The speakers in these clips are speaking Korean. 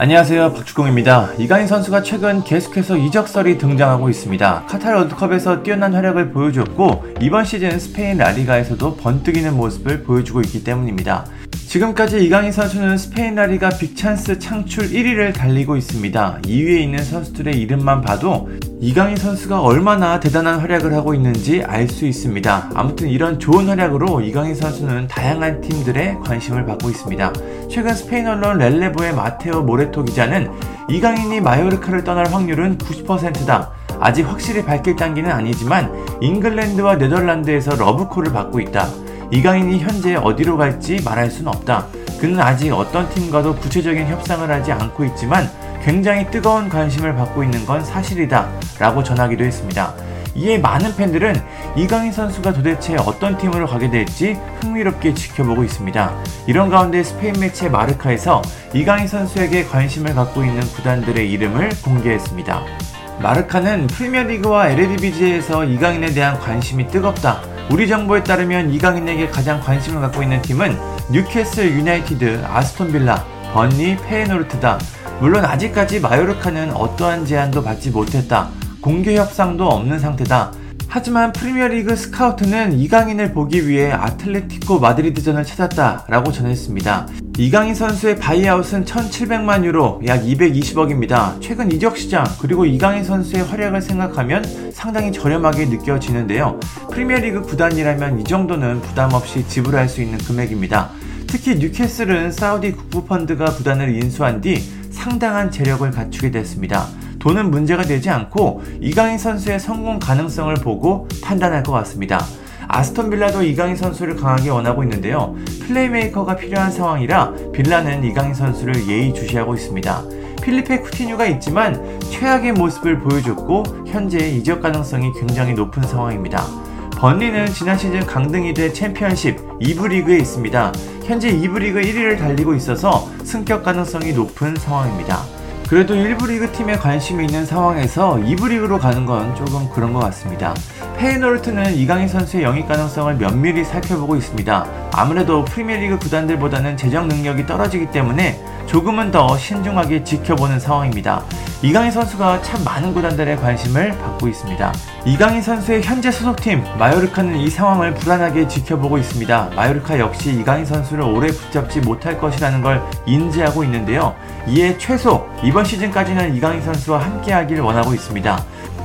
안녕하세요 박주공입니다. 이강인 선수가 최근 계속해서 이적설이 등장하고 있습니다. 카타르 월드컵에서 뛰어난 활약을 보여줬고 이번 시즌 스페인 라리가에서도 번뜩이는 모습을 보여주고 있기 때문입니다. 지금까지 이강인 선수는 스페인 라리가 빅찬스 창출 1위를 달리고 있습니다. 2위에 있는 선수들의 이름만 봐도 이강인 선수가 얼마나 대단한 활약을 하고 있는지 알 수 있습니다. 아무튼 이런 좋은 활약으로 이강인 선수는 다양한 팀들의 관심을 받고 있습니다. 최근 스페인 언론 렐레보의 마테오 모레토 기자는 이강인이 마요르카를 떠날 확률은 90%다. 아직 확실히 밝힐 단계는 아니지만 잉글랜드와 네덜란드에서 러브콜을 받고 있다. 이강인이 현재 어디로 갈지 말할 수는 없다. 그는 아직 어떤 팀과도 구체적인 협상을 하지 않고 있지만 굉장히 뜨거운 관심을 받고 있는 건 사실이다. 라고 전하기도 했습니다. 이에 많은 팬들은 이강인 선수가 도대체 어떤 팀으로 가게 될지 흥미롭게 지켜보고 있습니다. 이런 가운데 스페인 매체 마르카에서 이강인 선수에게 관심을 갖고 있는 구단들의 이름을 공개했습니다. 마르카는 프리미어리그와 에레디비시에서 이강인에 대한 관심이 뜨겁다. 우리 정보에 따르면 이강인에게 가장 관심을 갖고 있는 팀은 뉴캐슬 유나이티드, 아스톤 빌라, 번리, 페에노르트다. 물론 아직까지 마요르카는 어떠한 제안도 받지 못했다. 공개 협상도 없는 상태다. 하지만 프리미어리그 스카우트는 이강인을 보기 위해 아틀레티코 마드리드전을 찾았다라고 전했습니다. 이강인 선수의 바이아웃은 1,700만 유로, 약 220억입니다. 최근 이적 시장 그리고 이강인 선수의 활약을 생각하면 상당히 저렴하게 느껴지는데요. 프리미어리그 구단이라면 이 정도는 부담 없이 지불할 수 있는 금액입니다. 특히 뉴캐슬은 사우디 국부펀드가 구단을 인수한 뒤 상당한 재력을 갖추게 됐습니다. 돈은 문제가 되지 않고 이강인 선수의 성공 가능성을 보고 판단할 것 같습니다. 아스톤 빌라도 이강인 선수를 강하게 원하고 있는데요. 플레이메이커가 필요한 상황이라 빌라는 이강인 선수를 예의주시하고 있습니다. 필리페 쿠티뉴가 있지만 최악의 모습을 보여줬고 현재 이적 가능성이 굉장히 높은 상황입니다. 번리는 지난 시즌 강등이 돼 챔피언십 2부 리그에 있습니다. 현재 2부 리그 1위를 달리고 있어서 승격 가능성이 높은 상황입니다. 그래도 1부 리그 팀에 관심이 있는 상황에서 2부 리그로 가는 건 조금 그런 것 같습니다. 페이노르트는 이강인 선수의 영입 가능성을 면밀히 살펴보고 있습니다. 아무래도 프리미어리그 구단들보다는 재정 능력이 떨어지기 때문에 조금은 더 신중하게 지켜보는 상황입니다. 이강인 선수가 참 많은 구단들의 관심을 받고 있습니다. 이강인 선수의 현재 소속팀 마요르카는 이 상황을 불안하게 지켜보고 있습니다. 마요르카 역시 이강인 선수를 오래 붙잡지 못할 것이라는 걸 인지하고 있는데요. 이에 최소 이번 시즌까지는 이강인 선수와 함께하길 원하고 있습니다.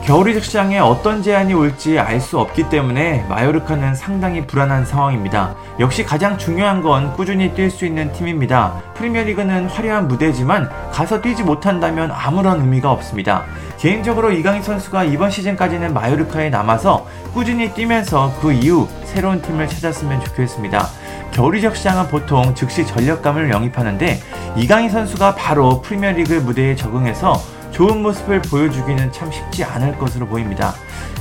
겨울이적 시장에 어떤 제안이 올지 알 수 없기 때문에 마요르카는 상당히 불안한 상황입니다. 역시 가장 중요한 건 꾸준히 뛸 수 있는 팀입니다. 프리미어리그는 화려한 무대지만 가서 뛰지 못한다면 아무런 의미가 없습니다. 개인적으로 이강인 선수가 이번 시즌까지는 마요르카에 남아서 꾸준히 뛰면서 그 이후 새로운 팀을 찾았으면 좋겠습니다. 겨울 이적 시장은 보통 즉시 전력감을 영입하는데 이강인 선수가 바로 프리미어리그 무대에 적응해서 좋은 모습을 보여주기는 참 쉽지 않을 것으로 보입니다.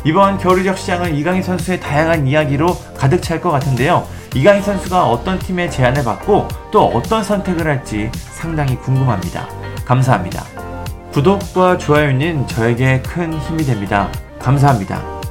이번 겨울 이적 시장은 이강인 선수의 다양한 이야기로 가득 찰 것 같은데요. 이강인 선수가 어떤 팀의 제안을 받고 또 어떤 선택을 할지 상당히 궁금합니다. 감사합니다. 구독과 좋아요는 저에게 큰 힘이 됩니다. 감사합니다.